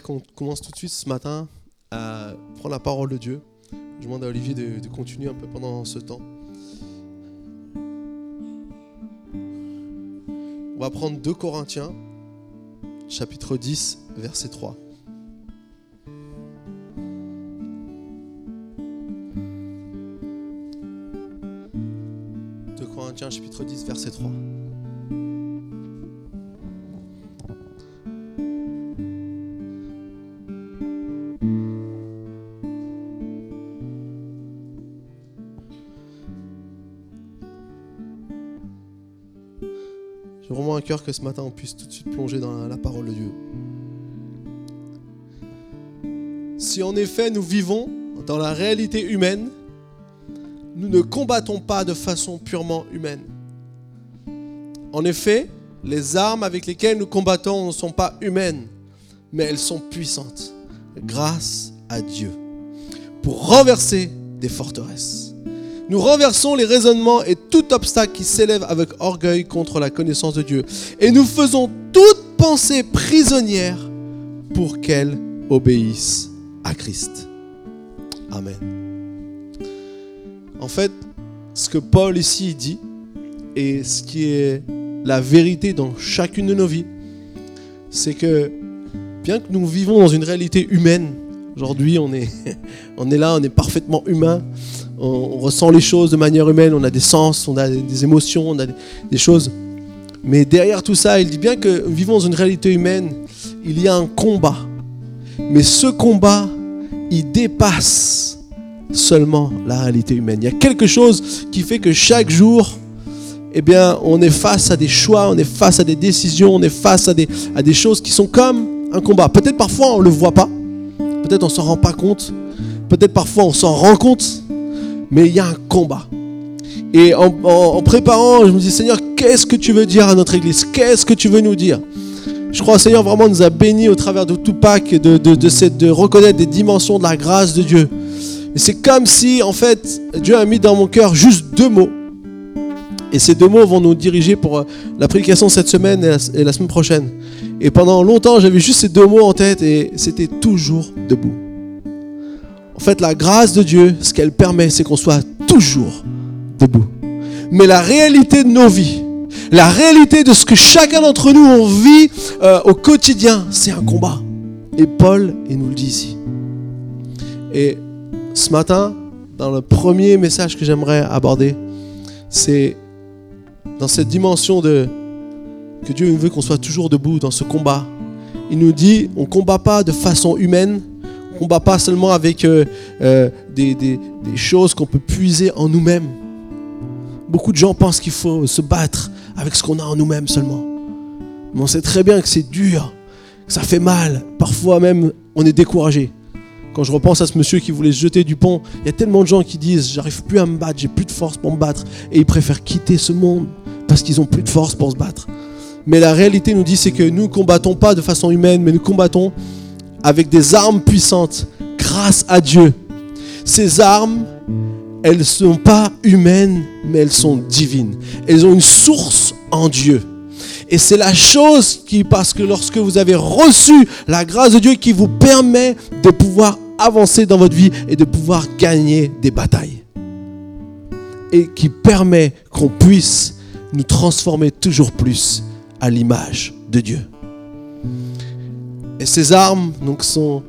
qu'on commence tout de suite ce matin à prendre la parole de Dieu. Je demande à Olivier de, continuer un peu pendant ce temps. On va prendre 2 Corinthiens, chapitre 10, verset 3. 2 Corinthiens, chapitre 10, verset 3. Cœur que ce matin on puisse tout de suite plonger dans la parole de Dieu. Si en effet nous vivons dans la réalité humaine, nous ne combattons pas de façon purement humaine. En effet, les armes avec lesquelles nous combattons ne sont pas humaines, mais elles sont puissantes, grâce à Dieu, pour renverser des forteresses. Nous renversons les raisonnements et tout obstacle qui s'élève avec orgueil contre la connaissance de Dieu. Et nous faisons toute pensée prisonnière pour qu'elle obéisse à Christ. Amen. En fait, ce que Paul ici dit, et ce qui est la vérité dans chacune de nos vies, c'est que bien que nous vivons dans une réalité humaine, aujourd'hui on est, on est là, on est parfaitement humain, on, ressent les choses de manière humaine, on a des sens, on a des, émotions, on a des, choses. Mais derrière tout ça, il dit bien que nous vivons dans une réalité humaine, il y a un combat. Mais ce combat, il dépasse seulement la réalité humaine. Il y a quelque chose qui fait que chaque jour, eh bien, on est face à des choix, on est face à des décisions, on est face à des, à des choses qui sont comme un combat. Peut-être parfois on ne le voit pas, peut-être on s'en rend pas compte, peut-être parfois on s'en rend compte, mais il y a un combat. Et en, préparant, je me dis, Seigneur, qu'est-ce que tu veux dire à notre Église? Qu'est-ce que tu veux nous dire? Je crois, Seigneur, vraiment nous a bénis au travers de Pâques, de, de, de, de reconnaître des dimensions de la grâce de Dieu. Et c'est comme si, en fait, Dieu a mis dans mon cœur juste deux mots. Et ces deux mots vont nous diriger pour euh, la prédication cette semaine et la semaine prochaine. Et pendant longtemps, j'avais juste ces deux mots en tête et c'était toujours debout. En fait, la grâce de Dieu, ce qu'elle permet, c'est qu'on soit toujours debout. Mais la réalité de nos vies, la réalité de ce que chacun d'entre nous vit euh, au quotidien, c'est un combat. Et Paul, il nous le dit ici. Et ce matin, dans le premier message que j'aimerais aborder, c'est dans cette dimension de que Dieu veut qu'on soit toujours debout dans ce combat. Il nous dit, on combat pas de façon humaine, combat pas seulement avec euh, euh, des choses qu'on peut puiser en nous-mêmes. Beaucoup de gens pensent qu'il faut se battre avec ce qu'on a en nous-mêmes seulement. Mais on sait très bien que c'est dur, que ça fait mal. Parfois même, on est découragé. Quand je repense à ce monsieur qui voulait se jeter du pont, il y a tellement de gens qui disent J'arrive plus à me battre, j'ai plus de force pour me battre. Et ils préfèrent quitter ce monde parce qu'ils ont plus de force pour se battre. Mais la réalité nous dit c'est que nous ne combattons pas de façon humaine, mais nous combattons avec des armes puissantes grâce à Dieu. Ces armes, elles ne sont pas humaines, mais elles sont divines. Elles ont une source en Dieu. Et c'est la chose qui, parce que lorsque vous avez reçu la grâce de Dieu qui vous permet de pouvoir avancer dans votre vie et de pouvoir gagner des batailles. Et qui permet qu'on puisse nous transformer toujours plus à l'image de Dieu. Et ces armes sont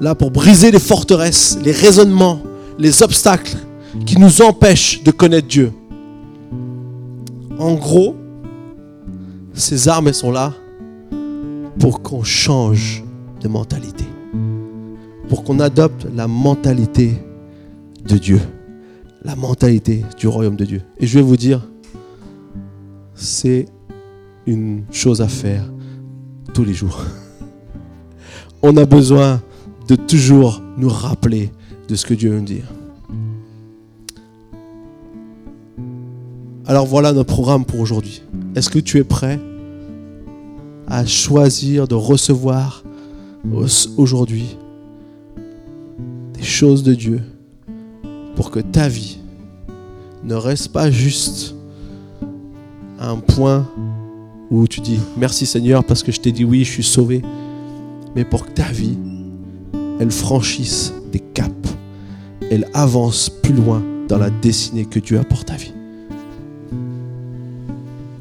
là pour briser les forteresses, les raisonnements, les obstacles qui nous empêchent de connaître Dieu. En gros, ces armes sont là pour qu'on change de mentalité, pour qu'on adopte la mentalité de Dieu, la mentalité du royaume de Dieu. Et je vais vous dire, c'est une chose à faire tous les jours. On a besoin de toujours nous rappeler de ce que Dieu veut nous dire. Alors voilà notre programme pour aujourd'hui. Est-ce que tu es prêt à choisir de recevoir au- aujourd'hui des choses de Dieu pour que ta vie ne reste pas juste un point où tu dis merci Seigneur parce que je t'ai dit oui, je suis sauvé. Mais pour que ta vie, elle franchisse des caps. Elle avance plus loin dans la destinée que Dieu a pour ta vie.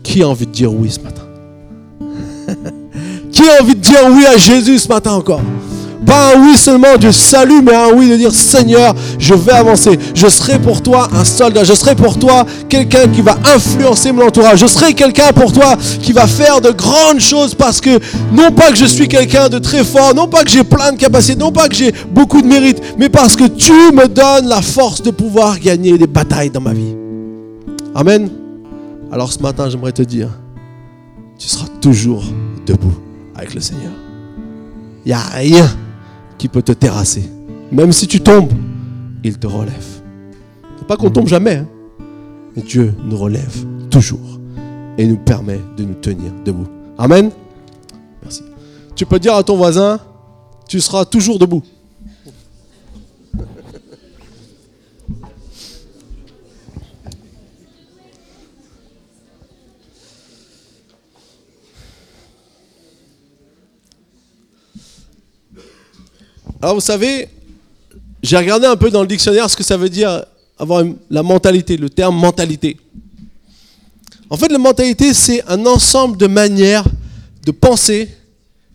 Qui a envie de dire oui ce matin? Qui a envie de dire oui à Jésus ce matin encore? Pas un oui seulement du salut, mais un oui de dire Seigneur, je vais avancer. Je serai pour toi un soldat. Je serai pour toi quelqu'un qui va influencer mon entourage. Je serai quelqu'un pour toi qui va faire de grandes choses parce que non pas que je suis quelqu'un de très fort, non pas que j'ai plein de capacités, non pas que j'ai beaucoup de mérite, mais parce que tu me donnes la force de pouvoir gagner des batailles dans ma vie. Amen. Alors ce matin, j'aimerais te dire, tu seras toujours debout avec le Seigneur. Il n'y a rien qui peut te terrasser. Même si tu tombes, il te relève. Pas qu'on tombe jamais, hein. mais Dieu nous relève toujours et nous permet de nous tenir debout. Amen. Merci. Tu peux dire à ton voisin, tu seras toujours debout. Alors vous savez, j'ai regardé un peu dans le dictionnaire ce que ça veut dire avoir la mentalité, le terme mentalité. En fait, la mentalité, c'est un ensemble de manières de penser,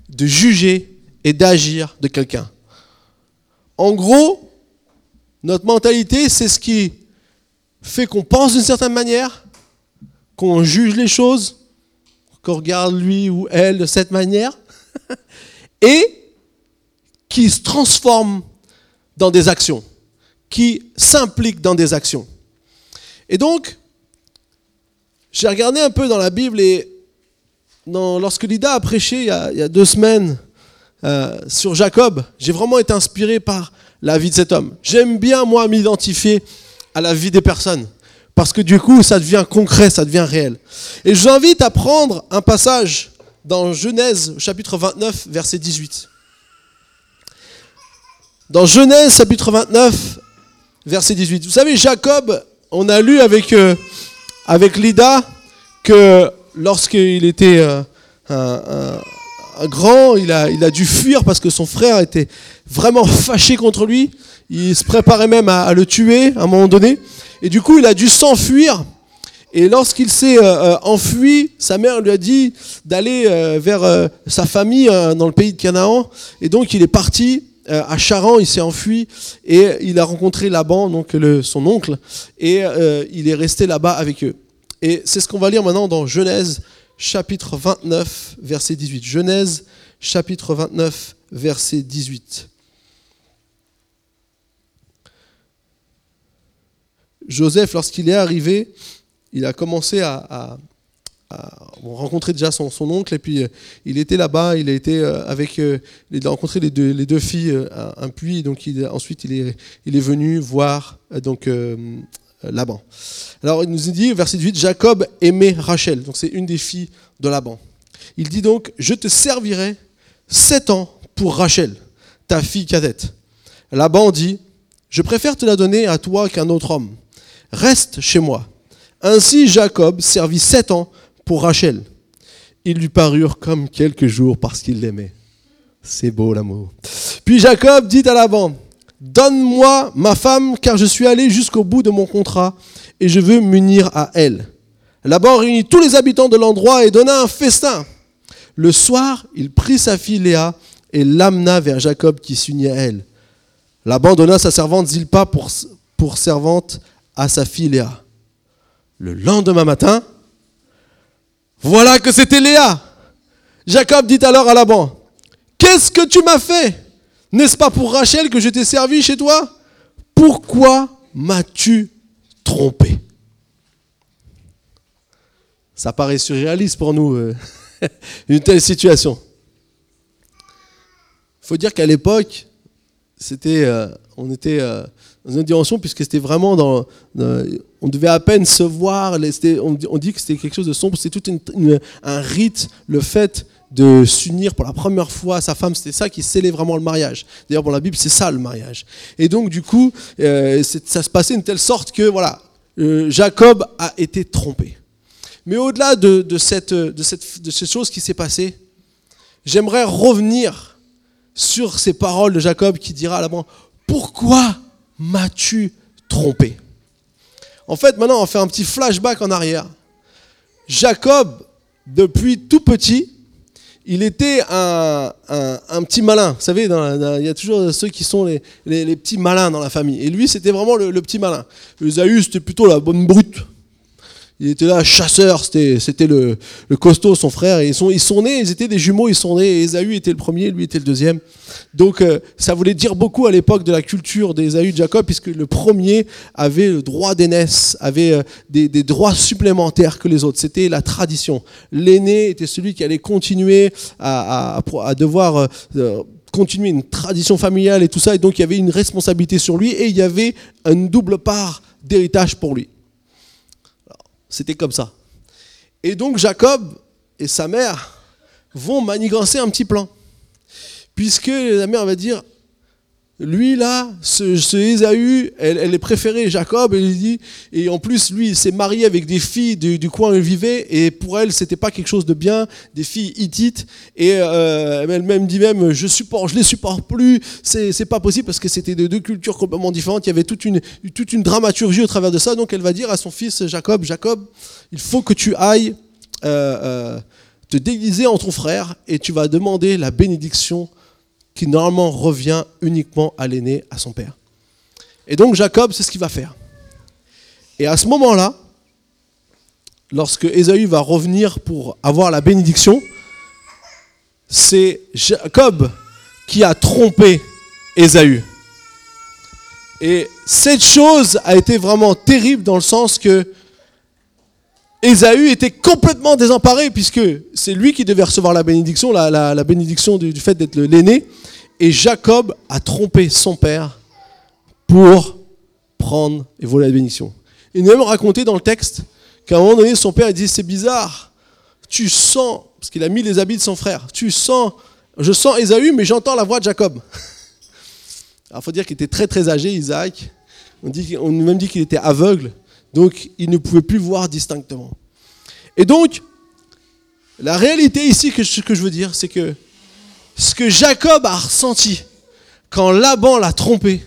de juger et d'agir de quelqu'un. En gros, notre mentalité, c'est ce qui fait qu'on pense d'une certaine manière, qu'on juge les choses, qu'on regarde lui ou elle de cette manière, et qui se transforme dans des actions, qui s'implique dans des actions. Et donc, j'ai regardé un peu dans la Bible et lorsque Lida a prêché il y a, deux semaines euh, sur Jacob, j'ai vraiment été inspiré par la vie de cet homme. J'aime bien, moi, m'identifier à la vie des personnes. Parce que du coup, ça devient concret, ça devient réel. Et je vous invite à prendre un passage dans Genèse, chapitre 29, verset 18. Dans Genèse chapitre 29, verset 18. Vous savez, Jacob, on a lu avec, euh, avec Lida que lorsqu'il était euh, un, grand, il a, il a dû fuir parce que son frère était vraiment fâché contre lui. Il se préparait même à, le tuer à un moment donné. Et du coup, il a dû s'enfuir. Et lorsqu'il s'est euh, enfui, sa mère lui a dit d'aller vers sa famille dans le pays de Canaan. Et donc, il est parti euh, à Charan, il s'est enfui et il a rencontré Laban, donc son oncle, et euh, il est resté là-bas avec eux. Et c'est ce qu'on va lire maintenant dans Genèse chapitre 29, verset 18. Genèse chapitre 29, verset 18. Joseph, lorsqu'il est arrivé, il a commencé à, on rencontrait déjà son, oncle et puis euh, il était là-bas, il a été euh, avec, euh, il a rencontré les deux, les deux filles à un puits, donc ensuite il est, il est venu voir donc Laban. Alors il nous dit, verset 8, Jacob aimait Rachel, donc c'est une des filles de Laban. Il dit donc, je te servirai sept ans pour Rachel, ta fille cadette. Laban dit, je préfère te la donner à toi qu'un autre homme. Reste chez moi. Ainsi Jacob servit sept ans Rachel. Ils lui parurent comme quelques jours parce qu'il l'aimait. C'est beau l'amour. Puis Jacob dit à Laban, Donne-moi ma femme, car je suis allé jusqu'au bout de mon contrat et je veux m'unir à elle. Laban réunit tous les habitants de l'endroit et donna un festin. Le soir, il prit sa fille Léa et l'amena vers Jacob qui s'unit à elle. Laban donna sa servante Zilpa pour, pour servante à sa fille Léa. Le lendemain matin, voilà que c'était Léa. Jacob dit alors à Laban, Qu'est-ce que tu m'as fait? N'est-ce pas pour Rachel que je t'ai servi chez toi? Pourquoi m'as-tu trompé? Ça paraît surréaliste pour nous, euh, une telle situation. Il faut dire qu'à l'époque, euh, on était euh, dans une dimension puisque c'était vraiment dans, on devait à peine se voir. On, dit que c'était quelque chose de sombre. C'était tout un rite, le fait de s'unir pour la première fois à sa femme, c'était ça qui scellait vraiment le mariage. D'ailleurs, pour la Bible, c'est ça le mariage. Et donc, du coup, euh, ça se passait de telle sorte que, voilà, Jacob a été trompé. Mais au-delà de, cette, chose qui s'est passée, j'aimerais revenir sur ces paroles de Jacob qui dira à Laban, pourquoi m'as-tu trompé? En fait, maintenant, on fait un petit flashback en arrière. Jacob, depuis tout petit, il était un, petit malin. Vous savez, il y a toujours ceux qui sont les, petits malins dans la famille. Et lui, c'était vraiment le, petit malin. Esaü, c'était plutôt la bonne brute il était là, chasseur, c'était le, costaud, son frère. ils, sont, ils sont nés, ils étaient des jumeaux, ils sont nés. Esaü était le premier, lui était le deuxième. Donc euh, ça voulait dire beaucoup à l'époque de la culture d'Esaü et de Jacob, puisque le premier avait le droit d'aînesse, avait euh, des, droits supplémentaires que les autres. C'était la tradition. L'aîné était celui qui allait continuer à, devoir... Euh, continuer une tradition familiale et tout ça, et donc il y avait une responsabilité sur lui, et il y avait une double part d'héritage pour lui. C'était comme ça. Et donc Jacob et sa mère vont manigancer un petit plan. Puisque la mère va dire, lui là, ce, ce Ésaü, elle, est préférée Jacob, et, dit, et en plus lui il s'est marié avec des filles du, coin où il vivait, et pour elle c'était pas quelque chose de bien, des filles hittites, et euh, elle-même dit même, je supporte, je les supporte plus, c'est pas possible parce que c'était de deux cultures complètement différentes, il y avait toute une, toute une dramaturgie au travers de ça, donc elle va dire à son fils Jacob, Jacob, il faut que tu ailles euh, euh, te déguiser en ton frère, et tu vas demander la bénédiction qui normalement revient uniquement à l'aîné, à son père. Et donc Jacob, c'est ce qu'il va faire. Et à ce moment-là, lorsque Ésaü va revenir pour avoir la bénédiction, c'est Jacob qui a trompé Ésaü. Et cette chose a été vraiment terrible dans le sens que Ésaü était complètement désemparé puisque c'est lui qui devait recevoir la bénédiction, la, bénédiction du, fait d'être l'aîné. Et Jacob a trompé son père pour prendre et voler la bénédiction. Il nous a même raconté dans le texte qu'à un moment donné, son père dit C'est bizarre, tu sens, parce qu'il a mis les habits de son frère, tu sens, je sens Ésaü, mais j'entends la voix de Jacob. Alors il faut dire qu'il était très très âgé, Isaac. On, dit, on même dit qu'il était aveugle, donc il ne pouvait plus voir distinctement. Et donc, la réalité ici, ce que je veux dire, c'est que ce que Jacob a ressenti quand Laban l'a trompé,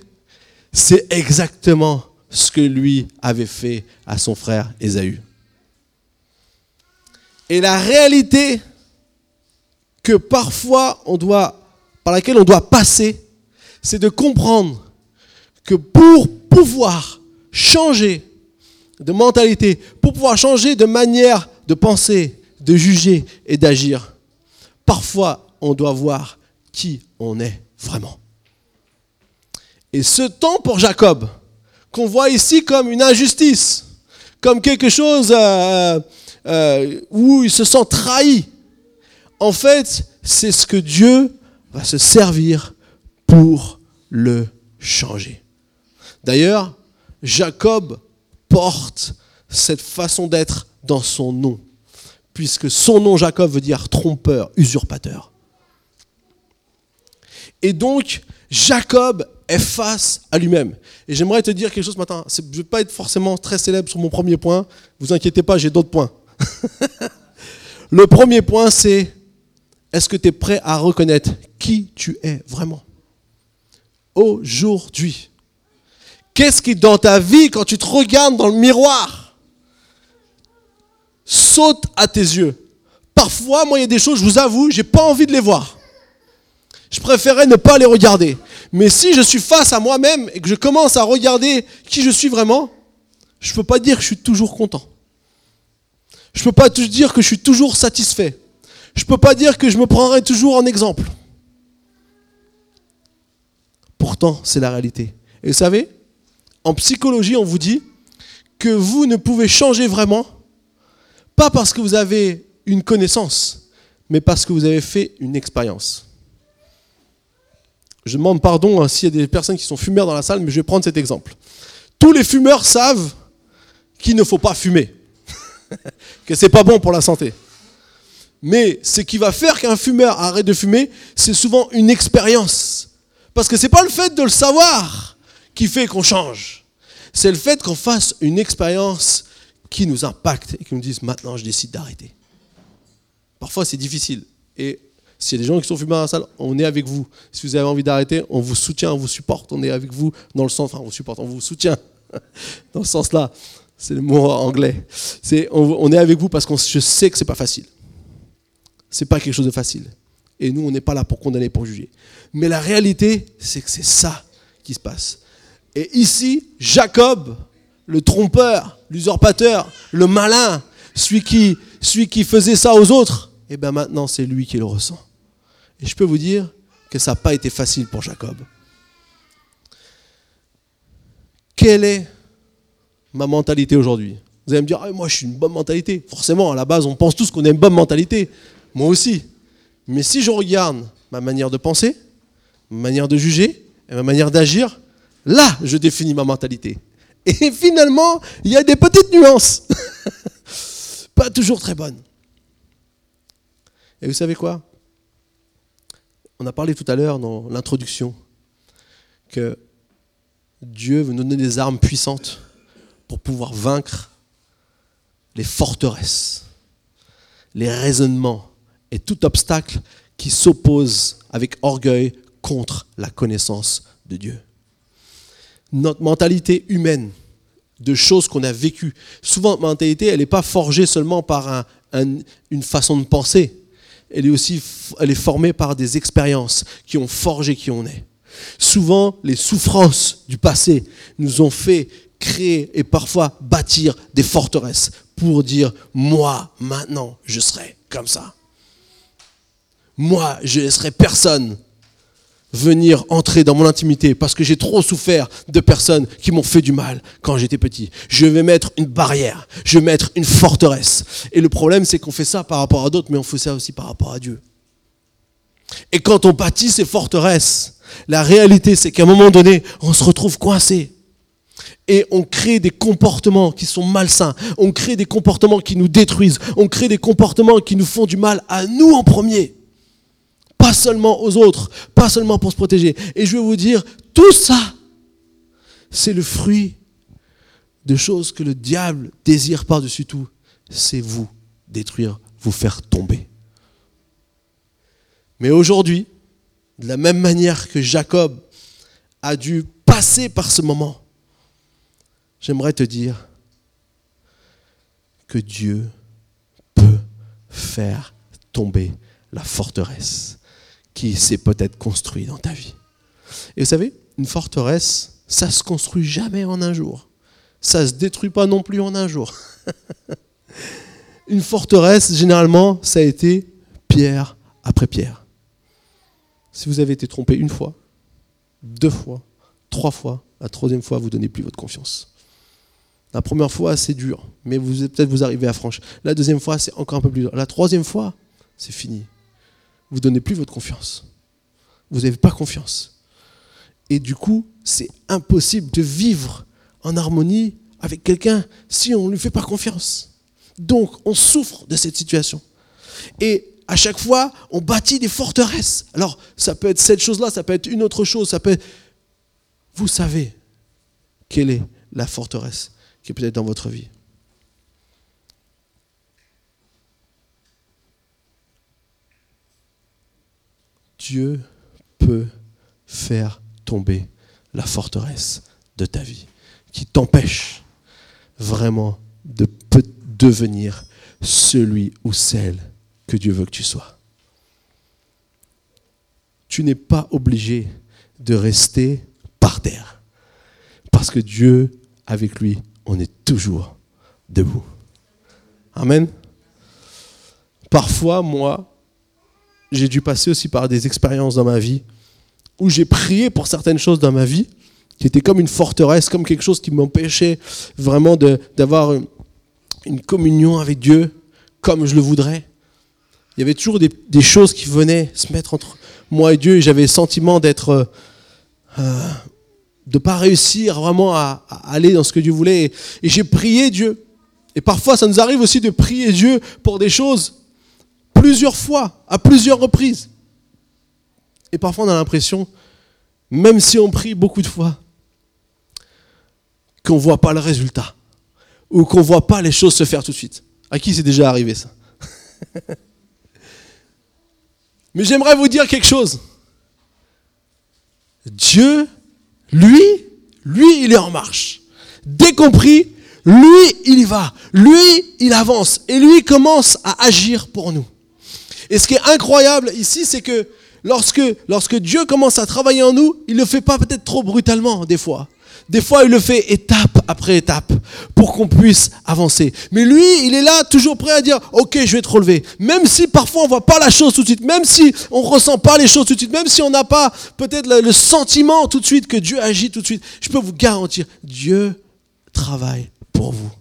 c'est exactement ce que lui avait fait à son frère Ésaü. Et la réalité que parfois on doit, par laquelle on doit passer, c'est de comprendre que pour pouvoir changer de mentalité, pour pouvoir changer de manière de penser, de juger et d'agir, parfois on doit voir qui on est vraiment. Et ce temps pour Jacob, qu'on voit ici comme une injustice, comme quelque chose euh, euh, où il se sent trahi, en fait, c'est ce que Dieu va se servir pour le changer. D'ailleurs, Jacob porte cette façon d'être dans son nom, puisque son nom Jacob veut dire trompeur, usurpateur. Et donc, Jacob est face à lui-même. Et j'aimerais te dire quelque chose ce matin. Je ne vais pas être forcément très célèbre sur mon premier point. Vous inquiétez pas, j'ai d'autres points. Le premier point, c'est est-ce que tu es prêt à reconnaître qui tu es vraiment? Aujourd'hui. Qu'est-ce qui, dans ta vie, quand tu te regardes dans le miroir, saute à tes yeux? Parfois, moi, il y a des choses, je vous avoue, j'ai pas envie de les voir je préférerais ne pas les regarder. Mais si je suis face à moi-même et que je commence à regarder qui je suis vraiment, je ne peux pas dire que je suis toujours content. Je ne peux pas dire que je suis toujours satisfait. Je ne peux pas dire que je me prendrai toujours en exemple. Pourtant, c'est la réalité. Et vous savez, en psychologie, on vous dit que vous ne pouvez changer vraiment, pas parce que vous avez une connaissance, mais parce que vous avez fait une expérience. Je demande pardon hein, s'il y a des personnes qui sont fumeurs dans la salle, mais je vais prendre cet exemple. Tous les fumeurs savent qu'il ne faut pas fumer, que c'est pas bon pour la santé. Mais ce qui va faire qu'un fumeur arrête de fumer, c'est souvent une expérience. Parce que c'est pas le fait de le savoir qui fait qu'on change. C'est le fait qu'on fasse une expérience qui nous impacte et qui nous dise maintenant je décide d'arrêter. Parfois c'est difficile. Et S'il y a des gens qui sont fumeurs dans la salle, on est avec vous. Si vous avez envie d'arrêter, on vous soutient, on vous supporte, on est avec vous dans le sens, on vous supporte, on vous soutient dans ce sens-là. C'est le mot anglais. C'est on, est avec vous parce que je sais que c'est pas facile. C'est pas quelque chose de facile. Et nous, on n'est pas là pour condamner, pour juger. Mais la réalité, c'est que c'est ça qui se passe. Et ici, Jacob, le trompeur, l'usurpateur, le malin, celui qui, faisait ça aux autres, et eh bien maintenant c'est lui qui le ressent. Et je peux vous dire que ça n'a pas été facile pour Jacob. Quelle est ma mentalité aujourd'hui? Vous allez me dire, ah, moi je suis une bonne mentalité. Forcément, à la base, on pense tous qu'on a une bonne mentalité. Moi aussi. Mais si je regarde ma manière de penser, ma manière de juger et ma manière d'agir, là, je définis ma mentalité. Et finalement, il y a des petites nuances. pas toujours très bonnes. Et vous savez quoi? On a parlé tout à l'heure dans l'introduction que Dieu veut nous donner des armes puissantes pour pouvoir vaincre les forteresses, les raisonnements et tout obstacle qui s'oppose avec orgueil contre la connaissance de Dieu. Notre mentalité humaine, de choses qu'on a vécues, souvent notre mentalité, elle n'est pas forgée seulement par une façon de penser, elle est aussi elle est formée par des expériences qui ont forgé qui on est. Souvent, les souffrances du passé nous ont fait créer et parfois bâtir des forteresses pour dire, moi, maintenant, je serai comme ça. Moi, je laisserai personne venir entrer dans mon intimité parce que j'ai trop souffert de personnes qui m'ont fait du mal quand j'étais petit. Je vais mettre une barrière, je vais mettre une forteresse. Et le problème, c'est qu'on fait ça par rapport à d'autres, mais on fait ça aussi par rapport à Dieu. Et quand on bâtit ces forteresses, la réalité, c'est qu'à un moment donné, on se retrouve coincé. Et on crée des comportements qui sont malsains. On crée des comportements qui nous détruisent. On crée des comportements qui nous font du mal à nous en premier pas seulement aux autres, pas seulement pour se protéger. Et je vais vous dire, tout ça, c'est le fruit de choses que le diable désire par-dessus tout. C'est vous détruire, vous faire tomber. Mais aujourd'hui, de la même manière que Jacob a dû passer par ce moment, j'aimerais te dire que Dieu peut faire tomber la forteresse qui s'est peut-être construit dans ta vie. Et vous savez, une forteresse, ça se construit jamais en un jour. Ça se détruit pas non plus en un jour. une forteresse, généralement, ça a été pierre après pierre. Si vous avez été trompé une fois, deux fois, trois fois, la troisième fois, vous donnez plus votre confiance. La première fois, c'est dur, mais vous peut-être vous arrivez à franchir. La deuxième fois, c'est encore un peu plus dur. La troisième fois, c'est fini vous donnez plus votre confiance. Vous n'avez pas confiance. Et du coup, c'est impossible de vivre en harmonie avec quelqu'un si on ne lui fait pas confiance. Donc, on souffre de cette situation. Et à chaque fois, on bâtit des forteresses. Alors, ça peut être cette chose-là, ça peut être une autre chose, ça peut être... Vous savez quelle est la forteresse qui est peut-être dans votre vie. Dieu peut faire tomber la forteresse de ta vie, qui t'empêche vraiment de devenir celui ou celle que Dieu veut que tu sois. Tu n'es pas obligé de rester par terre, parce que Dieu, avec lui, on est toujours debout. Amen. Parfois, moi, j'ai dû passer aussi par des expériences dans ma vie où j'ai prié pour certaines choses dans ma vie qui étaient comme une forteresse, comme quelque chose qui m'empêchait vraiment d'avoir une communion avec Dieu comme je le voudrais. Il y avait toujours des, choses qui venaient se mettre entre moi et Dieu et j'avais le sentiment d'être... Euh, de pas réussir vraiment à, aller dans ce que Dieu voulait. et j'ai prié Dieu. Et parfois, ça nous arrive aussi de prier Dieu pour des choses plusieurs fois, à plusieurs reprises. Et parfois on a l'impression, même si on prie beaucoup de fois, qu'on ne voit pas le résultat, ou qu'on ne voit pas les choses se faire tout de suite. À qui c'est déjà arrivé ça? Mais j'aimerais vous dire quelque chose. Dieu, lui, lui, il est en marche. Dès qu'on prie, lui, il y va. Lui, il avance. Et lui commence à agir pour nous. Et ce qui est incroyable ici, c'est que lorsque, Dieu commence à travailler en nous, il ne le fait pas peut-être trop brutalement des fois. Des fois, il le fait étape après étape pour qu'on puisse avancer. Mais lui, il est là toujours prêt à dire, ok, je vais te relever. Même si parfois on voit pas la chose tout de suite, même si on ressent pas les choses tout de suite, même si on n'a pas peut-être le sentiment tout de suite que Dieu agit tout de suite, je peux vous garantir, Dieu travaille pour vous.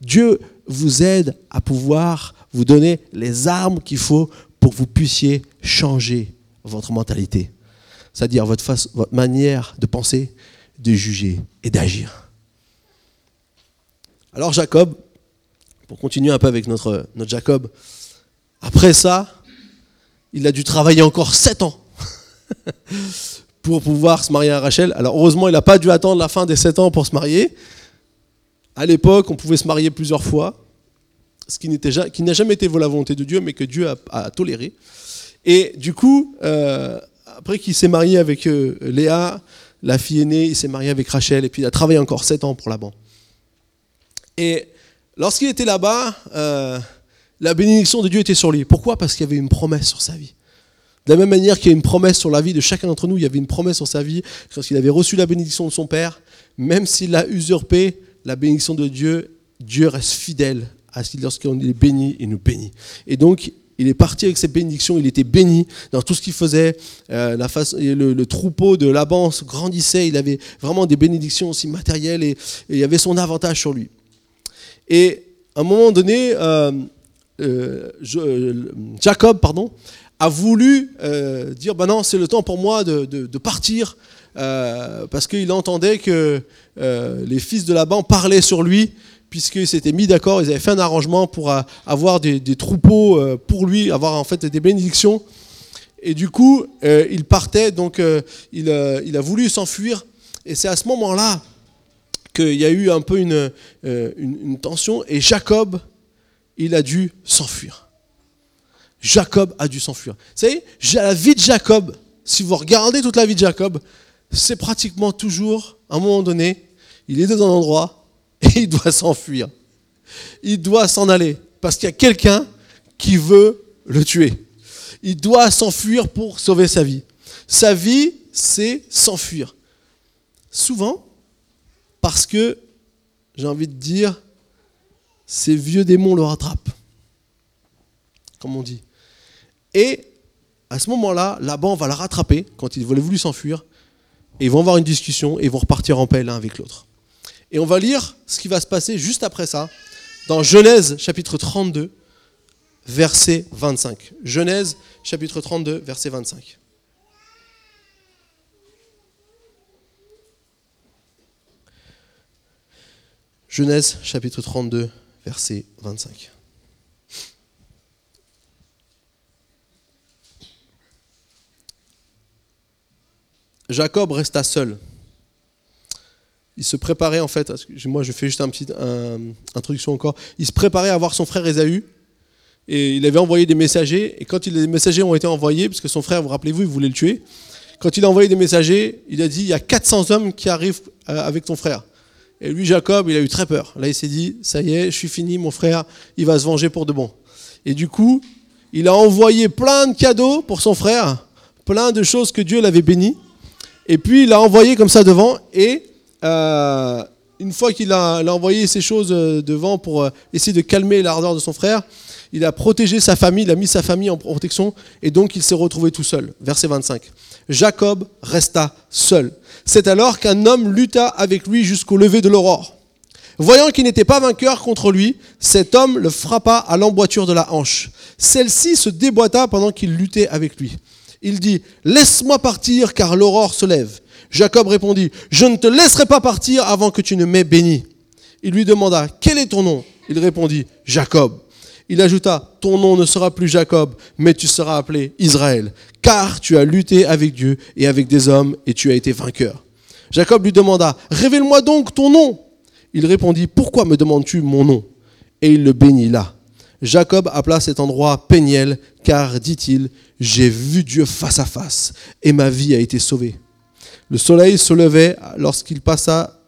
Dieu vous aide à pouvoir vous donner les armes qu'il faut pour que vous puissiez changer votre mentalité. C'est-à-dire votre, votre manière de penser, de juger et d'agir. Alors Jacob, pour continuer un peu avec notre, notre Jacob, après ça, il a dû travailler encore sept ans pour pouvoir se marier à Rachel. Alors heureusement, il n'a pas dû attendre la fin des sept ans pour se marier. À l'époque, on pouvait se marier plusieurs fois, ce qui, n'a jamais été la volonté de Dieu, mais que Dieu a, a toléré. Et du coup, euh, après qu'il s'est marié avec euh, Léa, la fille aînée, il s'est marié avec Rachel, et puis il a travaillé encore sept ans pour Laban. Et lorsqu'il était là-bas, euh, la bénédiction de Dieu était sur lui. Pourquoi? Parce qu'il y avait une promesse sur sa vie. De la même manière qu'il y a une promesse sur la vie de chacun d'entre nous, il y avait une promesse sur sa vie, lorsqu'il avait reçu la bénédiction de son Père, même s'il l'a usurpé, la bénédiction de Dieu, Dieu reste fidèle lorsqu'on est béni, il nous bénit. Et donc, il est parti avec ses bénédictions, il était béni dans tout ce qu'il faisait. Euh, la face, le, troupeau de Laban grandissait, il avait vraiment des bénédictions aussi matérielles et, il y avait son avantage sur lui. Et à un moment donné, euh, euh, Jacob pardon, a voulu dire bah non, c'est le temps pour moi de, de, partir parce qu'il entendait que les fils de Laban parlaient sur lui puisqu'ils s'étaient mis d'accord, ils avaient fait un arrangement pour avoir des, troupeaux pour lui, avoir en fait des bénédictions. Et du coup, euh, il partait, donc euh, il, euh, a voulu s'enfuir. Et c'est à ce moment-là qu'il y a eu un peu une, une, tension. Et Jacob, il a dû s'enfuir. Jacob a dû s'enfuir. Vous savez, la vie de Jacob, si vous regardez toute la vie de Jacob, c'est pratiquement toujours, à un moment donné, il est dans un endroit, et il doit s'enfuir. Il doit s'en aller parce qu'il y a quelqu'un qui veut le tuer. Il doit s'enfuir pour sauver sa vie. Sa vie, c'est s'enfuir. Souvent, parce que, j'ai envie de dire, ces vieux démons le rattrapent. Comme on dit. Et à ce moment-là, Laban va le rattraper quand il voulu s'enfuir. Et ils vont avoir une discussion et ils vont repartir en paix l'un avec l'autre. Et on va lire ce qui va se passer juste après ça, dans Genèse chapitre 32, verset 25. Genèse chapitre 32, verset 25. Genèse chapitre 32, verset 25. Jacob resta seul il se préparait en fait, moi je fais juste un petit introduction encore, il se préparait à voir son frère Ésaü, et il avait envoyé des messagers, et quand les messagers ont été envoyés, parce que son frère, vous rappelez-vous, il voulait le tuer, quand il a envoyé des messagers, il a dit, il y a 400 hommes qui arrivent euh, avec ton frère. Et lui, Jacob, il a eu très peur. Là, il s'est dit, ça y est, je suis fini, mon frère, il va se venger pour de bon. Et du coup, il a envoyé plein de cadeaux pour son frère, plein de choses que Dieu l'avait béni. Et puis, il a envoyé comme ça devant, et euh, une fois qu'il a, a, envoyé ces choses euh, devant pour euh, essayer de calmer l'ardeur de son frère, il a protégé sa famille, il a mis sa famille en protection, et donc il s'est retrouvé tout seul. Verset 25. Jacob resta seul. C'est alors qu'un homme lutta avec lui jusqu'au lever de l'aurore. Voyant qu'il n'était pas vainqueur contre lui, cet homme le frappa à l'emboîture de la hanche. Celle-ci se déboîta pendant qu'il luttait avec lui. Il dit, Laisse-moi partir car l'aurore se lève. Jacob répondit, Je ne te laisserai pas partir avant que tu ne m'aies béni. Il lui demanda, Quel est ton nom? Il répondit, Jacob. Il ajouta, Ton nom ne sera plus Jacob, mais tu seras appelé Israël, car tu as lutté avec Dieu et avec des hommes, et tu as été vainqueur. Jacob lui demanda, Révèle-moi donc ton nom. Il répondit, Pourquoi me demandes-tu mon nom? Et il le bénit là. Jacob appela cet endroit Péniel, car, dit-il, j'ai vu Dieu face à face, et ma vie a été sauvée. Le soleil se levait lorsqu'il passa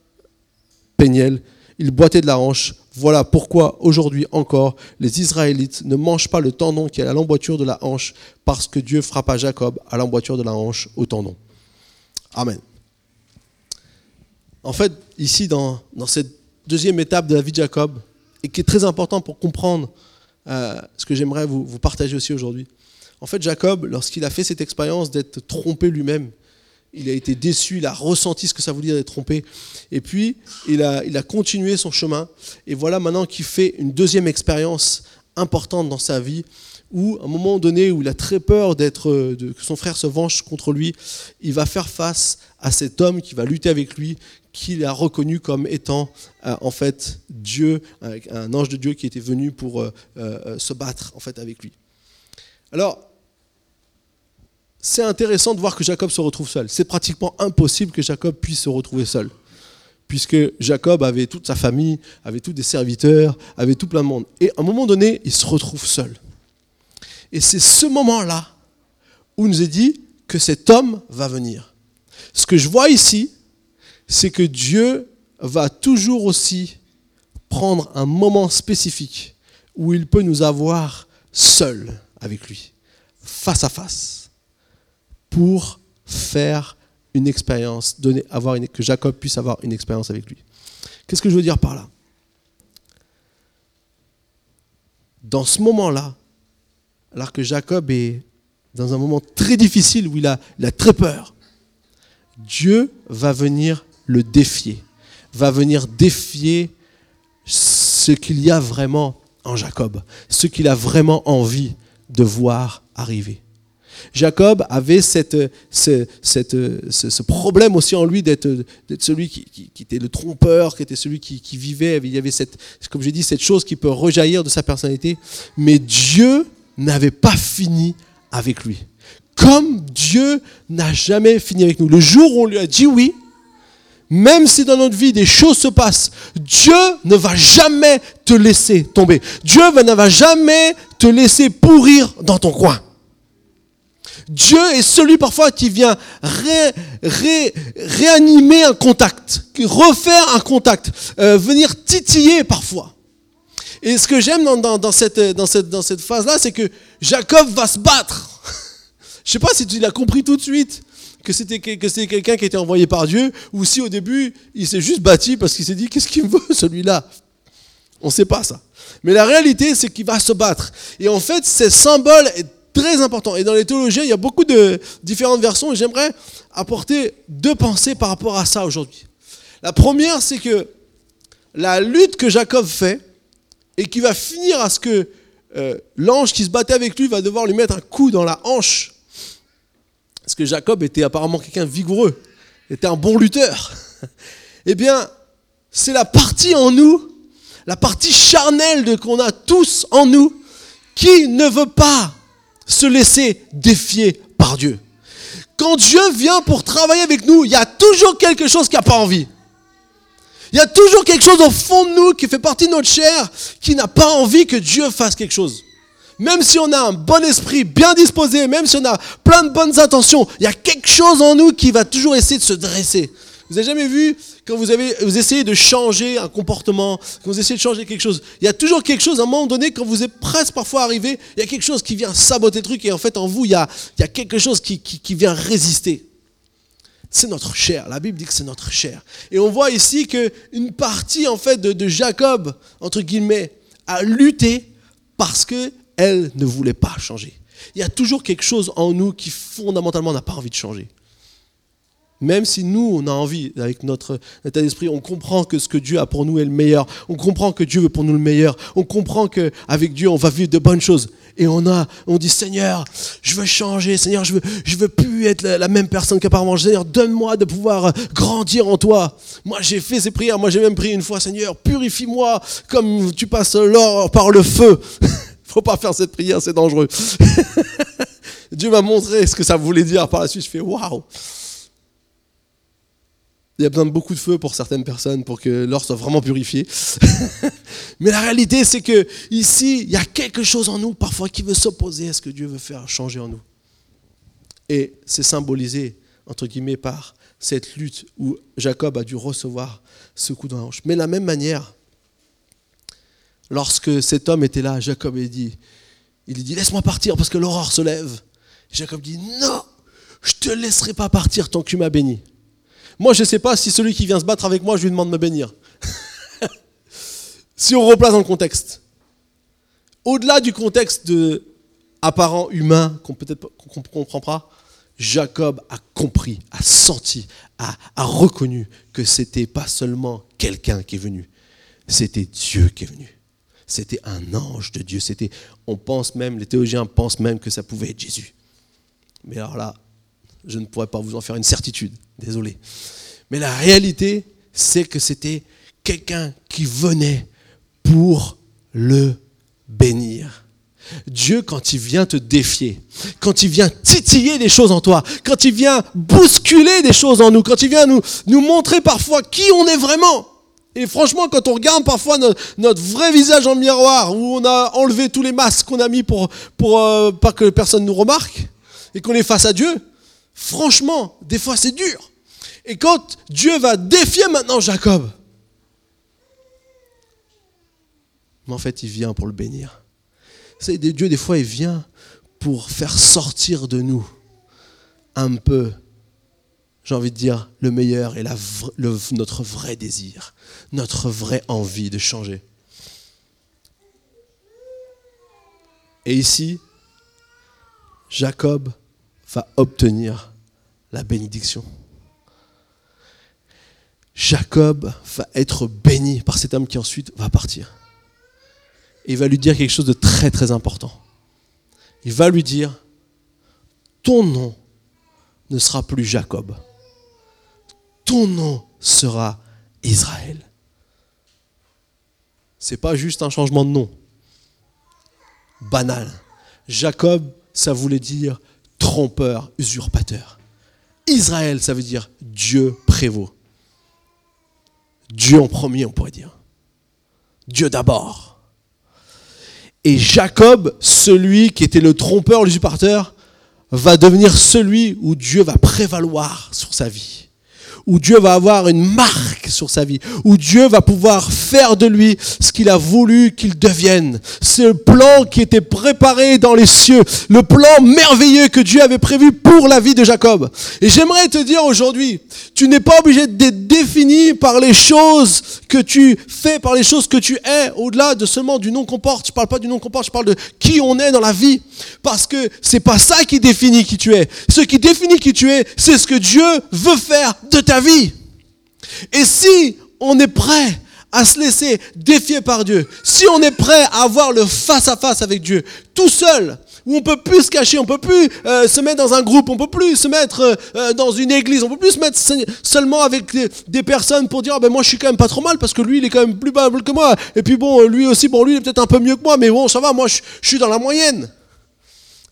Péniel, il boitait de la hanche. Voilà pourquoi aujourd'hui encore les Israélites ne mangent pas le tendon qui est à l'emboîture de la hanche, parce que Dieu frappa Jacob à l'emboîture de la hanche au tendon. Amen. En fait, ici, dans, cette deuxième étape de la vie de Jacob, et qui est très important pour comprendre euh, ce que j'aimerais vous, vous partager aussi aujourd'hui. En fait, Jacob, lorsqu'il a fait cette expérience d'être trompé lui-même, il a été déçu, il a ressenti ce que ça voulait dire d'être trompé. Et puis, il a, il a continué son chemin. Et voilà maintenant qu'il fait une deuxième expérience importante dans sa vie, où à un moment donné où il a très peur d'être, de, que son frère se venge contre lui, il va faire face à cet homme qui va lutter avec lui, qu'il a reconnu comme étant euh, en fait Dieu, un ange de Dieu qui était venu pour euh, euh, se battre en fait avec lui. Alors, c'est intéressant de voir que Jacob se retrouve seul. C'est pratiquement impossible que Jacob puisse se retrouver seul. Puisque Jacob avait toute sa famille, avait tous des serviteurs, avait tout plein de monde. Et à un moment donné, il se retrouve seul. Et c'est ce moment-là où nous est dit que cet homme va venir. Ce que je vois ici, c'est que Dieu va toujours aussi prendre un moment spécifique où il peut nous avoir seuls avec lui, face à face pour faire une expérience, donner, avoir que Jacob puisse avoir une expérience avec lui. Qu'est-ce que je veux dire par là? Dans ce moment-là, alors que Jacob est dans un moment très difficile où il a très peur, Dieu va venir le défier, va venir défier ce qu'il y a vraiment en Jacob, ce qu'il a vraiment envie de voir arriver. Jacob avait ce, problème aussi en lui d'être celui qui, était le trompeur, qui était celui qui, vivait. Il y avait, cette, comme j'ai dit, cette chose qui peut rejaillir de sa personnalité. Mais Dieu n'avait pas fini avec lui. Comme Dieu n'a jamais fini avec nous. Le jour où on lui a dit oui, même si dans notre vie des choses se passent, Dieu ne va jamais te laisser tomber. Dieu ne va jamais te laisser pourrir dans ton coin. Dieu est celui parfois qui vient réanimer un contact, refaire un contact, euh, venir titiller parfois. Et ce que j'aime dans, cette, phase-là, c'est que Jacob va se battre. Je ne sais pas si tu l'as compris tout de suite que c'était que c'était quelqu'un qui était envoyé par Dieu, ou si au début il s'est juste bâti parce qu'il s'est dit qu'est-ce qu'il veut celui-là? On ne sait pas ça. Mais la réalité, c'est qu'il va se battre. Et en fait, ce symbole est très important. Et dans les théologiens, il y a beaucoup de différentes versions j'aimerais apporter deux pensées par rapport à ça aujourd'hui. La première, c'est que la lutte que Jacob fait et qui va finir à ce que euh, l'ange qui se battait avec lui va devoir lui mettre un coup dans la hanche. Parce que Jacob était apparemment quelqu'un vigoureux, était un bon lutteur. eh bien, c'est la partie en nous, la partie charnelle qu'on a tous en nous, qui ne veut pas se laisser défier par Dieu. Quand Dieu vient pour travailler avec nous, il y a toujours quelque chose qui n'a pas envie. Il y a toujours quelque chose au fond de nous qui fait partie de notre chair qui n'a pas envie que Dieu fasse quelque chose. Même si on a un bon esprit bien disposé, même si on a plein de bonnes intentions, il y a quelque chose en nous qui va toujours essayer de se dresser. Vous avez jamais vu quand vous, avez, vous essayez de changer un comportement, quand vous essayez de changer quelque chose, il y a toujours quelque chose, à un moment donné, quand vous êtes presque parfois arrivé, il y a quelque chose qui vient saboter le truc et en fait en vous, il y a, il y a quelque chose qui, qui, vient résister. C'est notre chair. La Bible dit que c'est notre chair. Et on voit ici qu'une partie en fait de, de Jacob, entre guillemets, a lutté parce qu'elle ne voulait pas changer. Il y a toujours quelque chose en nous qui fondamentalement n'a pas envie de changer. Même si nous, on a envie, avec notre état d'esprit, on comprend que ce que Dieu a pour nous est le meilleur. On comprend que Dieu veut pour nous le meilleur. On comprend qu'avec Dieu, on va vivre de bonnes choses. Et on a, on dit, Seigneur, je veux changer. Seigneur, je veux, je veux plus être la, même personne qu'apparemment. Seigneur, donne-moi de pouvoir grandir en toi. Moi, j'ai fait ces prières. Moi, j'ai même prié une fois, Seigneur, purifie-moi comme tu passes l'or par le feu. Faut pas faire cette prière, c'est dangereux. Dieu m'a montré ce que ça voulait dire par la suite. Je fais, waouh. Il y a besoin de beaucoup de feu pour certaines personnes pour que l'or soit vraiment purifié. Mais la réalité, c'est que ici, il y a quelque chose en nous parfois qui veut s'opposer à ce que Dieu veut faire changer en nous. Et c'est symbolisé, entre guillemets, par cette lutte où Jacob a dû recevoir ce coup dans la hanche. Mais de la même manière, lorsque cet homme était là, Jacob a dit, il dit, laisse-moi partir parce que l'aurore se lève. Jacob dit, non, je ne te laisserai pas partir tant que tu m'as béni. Moi, je ne sais pas si celui qui vient se battre avec moi, je lui demande de me bénir. si on replace dans le contexte. Au-delà du contexte apparent humain qu'on peut-être qu'on comprend pas, Jacob a compris, a senti, a, a reconnu que c'était pas seulement quelqu'un qui est venu, c'était Dieu qui est venu. C'était un ange de Dieu. C'était, on pense même, les théologiens pensent même que ça pouvait être Jésus. Mais alors là, je ne pourrais pas vous en faire une certitude, désolé. Mais la réalité, c'est que c'était quelqu'un qui venait pour le bénir. Dieu, quand il vient te défier, quand il vient titiller des choses en toi, quand il vient bousculer des choses en nous, quand il vient nous, montrer parfois qui on est vraiment, et franchement, quand on regarde parfois notre, vrai visage en miroir, où on a enlevé tous les masques qu'on a mis pour, pour euh, pas que personne nous remarque, et qu'on est face à Dieu, franchement, des fois c'est dur. Et quand Dieu va défier maintenant Jacob, mais en fait il vient pour le bénir. Dieu des fois il vient pour faire sortir de nous un peu j'ai envie de dire, le meilleur et notre vrai désir, notre vraie envie de changer. Et ici, Jacob va obtenir la bénédiction. Jacob va être béni par cet homme qui ensuite va partir. Et il va lui dire quelque chose de très très important. Il va lui dire, ton nom ne sera plus Jacob, ton nom sera Israël. C'est pas juste un changement de nom. Banal. Jacob, ça voulait dire trompeur, usurpateur. Israël, ça veut dire Dieu prévaut. Dieu en premier, on pourrait dire. Dieu d'abord. Et Jacob, celui qui était le trompeur, l'usurpateur, va devenir celui où Dieu va prévaloir sur sa vie où Dieu va avoir une marque sur sa vie, où Dieu va pouvoir faire de lui ce qu'il a voulu qu'il devienne. C'est le plan qui était préparé dans les cieux, le plan merveilleux que Dieu avait prévu pour la vie de Jacob. Et j'aimerais te dire aujourd'hui, tu n'es pas obligé d'être défini par les choses que tu fais, par les choses que tu es, au-delà de seulement du nom qu'on porte. Je parle pas du nom qu'on porte, je parle de qui on est dans la vie. Parce que c'est pas ça qui définit qui tu es. Ce qui définit qui tu es, c'est ce que Dieu veut faire de ta vie. Et si on est prêt à se laisser défier par Dieu, si on est prêt à avoir le face-à-face avec Dieu, tout seul, où on peut plus se cacher, on peut plus euh, se mettre dans un groupe, on peut plus se mettre euh, euh, dans une église, on peut plus se mettre seulement avec des, personnes pour dire ah ben moi je suis quand même pas trop mal parce que lui il est quand même plus bas que moi et puis bon lui aussi bon lui il est peut-être un peu mieux que moi mais bon ça va moi je suis dans la moyenne.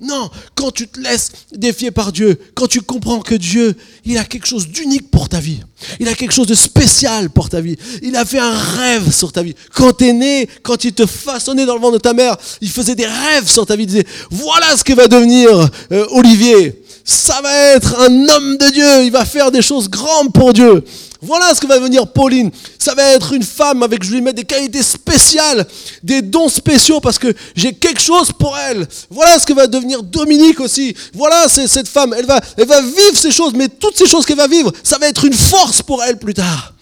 Non, quand tu te laisses défier par Dieu, quand tu comprends que Dieu, il a quelque chose d'unique pour ta vie, il a quelque chose de spécial pour ta vie, il a fait un rêve sur ta vie. Quand tu es né, quand il te façonnait dans le ventre de ta mère, il faisait des rêves sur ta vie, il disait, voilà ce que va devenir euh, Olivier. Ça va être un homme de Dieu, il va faire des choses grandes pour Dieu. Voilà ce que va devenir Pauline. Ça va être une femme avec, je lui mets des qualités spéciales, des dons spéciaux parce que j'ai quelque chose pour elle. Voilà ce que va devenir Dominique aussi. Voilà cette femme. Elle va, vivre ces choses, mais toutes ces choses qu'elle va vivre, ça va être une force pour elle plus tard.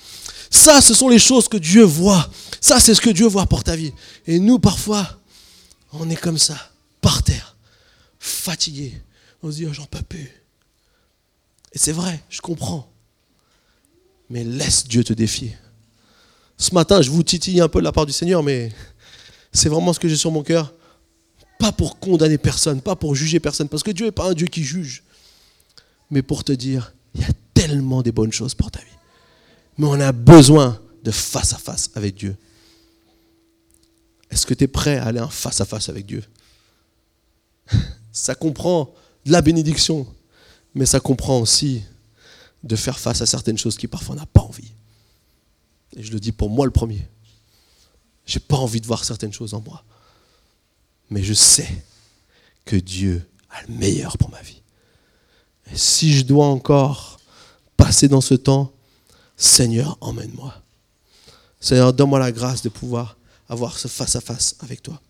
Ça, ce sont les choses que Dieu voit. Ça, c'est ce que Dieu voit pour ta vie. Et nous, parfois, on est comme ça, par terre, fatigué. On se dit, oh, j'en peux plus. Et c'est vrai, je comprends mais laisse Dieu te défier. Ce matin, je vous titille un peu de la part du Seigneur, mais c'est vraiment ce que j'ai sur mon cœur. Pas pour condamner personne, pas pour juger personne, parce que Dieu n'est pas un Dieu qui juge, mais pour te dire, il y a tellement de bonnes choses pour ta vie. Mais on a besoin de face à face avec Dieu. Est-ce que tu es prêt à aller en face à face avec Dieu? Ça comprend de la bénédiction, mais ça comprend aussi de faire face à certaines choses qui parfois n'a pas envie. Et je le dis pour moi le premier. J'ai pas envie de voir certaines choses en moi. Mais je sais que Dieu a le meilleur pour ma vie. Et si je dois encore passer dans ce temps, Seigneur, emmène-moi. Seigneur, donne-moi la grâce de pouvoir avoir ce face-à-face avec toi.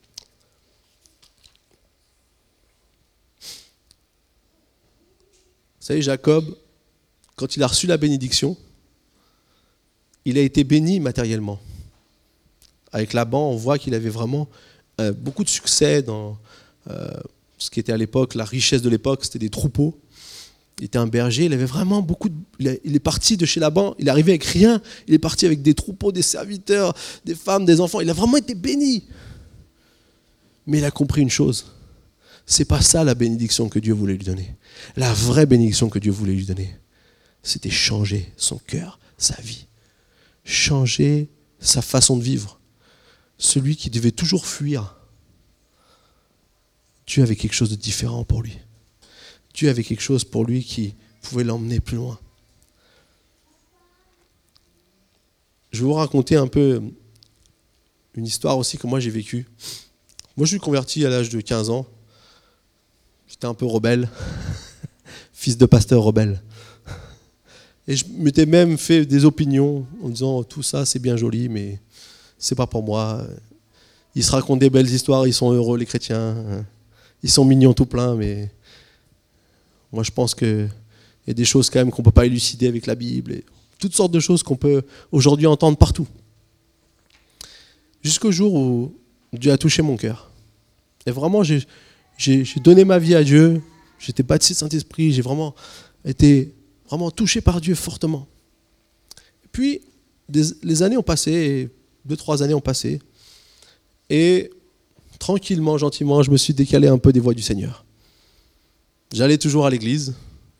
Vous savez, Jacob, quand il a reçu la bénédiction, il a été béni matériellement. Avec Laban, on voit qu'il avait vraiment euh, beaucoup de succès dans euh, ce qui était à l'époque la richesse de l'époque, c'était des troupeaux. Il était un berger, il avait vraiment beaucoup. Il est parti de chez Laban, il est arrivé avec rien, il est parti avec des troupeaux, des serviteurs, des femmes, des enfants, il a vraiment été béni. Mais il a compris une chose, c'est pas ça la bénédiction que Dieu voulait lui donner. La vraie bénédiction que Dieu voulait lui donner, c'était changer son cœur, sa vie, changer sa façon de vivre. Celui qui devait toujours fuir, Dieu avait quelque chose de différent pour lui. Dieu avait quelque chose pour lui qui pouvait l'emmener plus loin. Je vais vous raconter un peu une histoire aussi que moi j'ai vécue. Moi je suis converti à l'âge de 15 ans. J'étais un peu rebelle, fils de pasteur rebelle. Et je m'étais même fait des opinions en disant tout ça c'est bien joli mais c'est pas pour moi. Ils se racontent des belles histoires, ils sont heureux les chrétiens. Ils sont mignons tout plein mais moi, je pense qu'il y a des choses quand même qu'on ne peut pas élucider avec la Bible, et toutes sortes de choses qu'on peut aujourd'hui entendre partout. Jusqu'au jour où Dieu a touché mon cœur. Et vraiment, j'ai donné ma vie à Dieu, j'étais baptisé Saint-Esprit, j'ai vraiment été vraiment touché par Dieu fortement. Puis, les années ont passé, deux, trois années ont passé, et tranquillement, gentiment, je me suis décalé un peu des voies du Seigneur. J'allais toujours à l'église.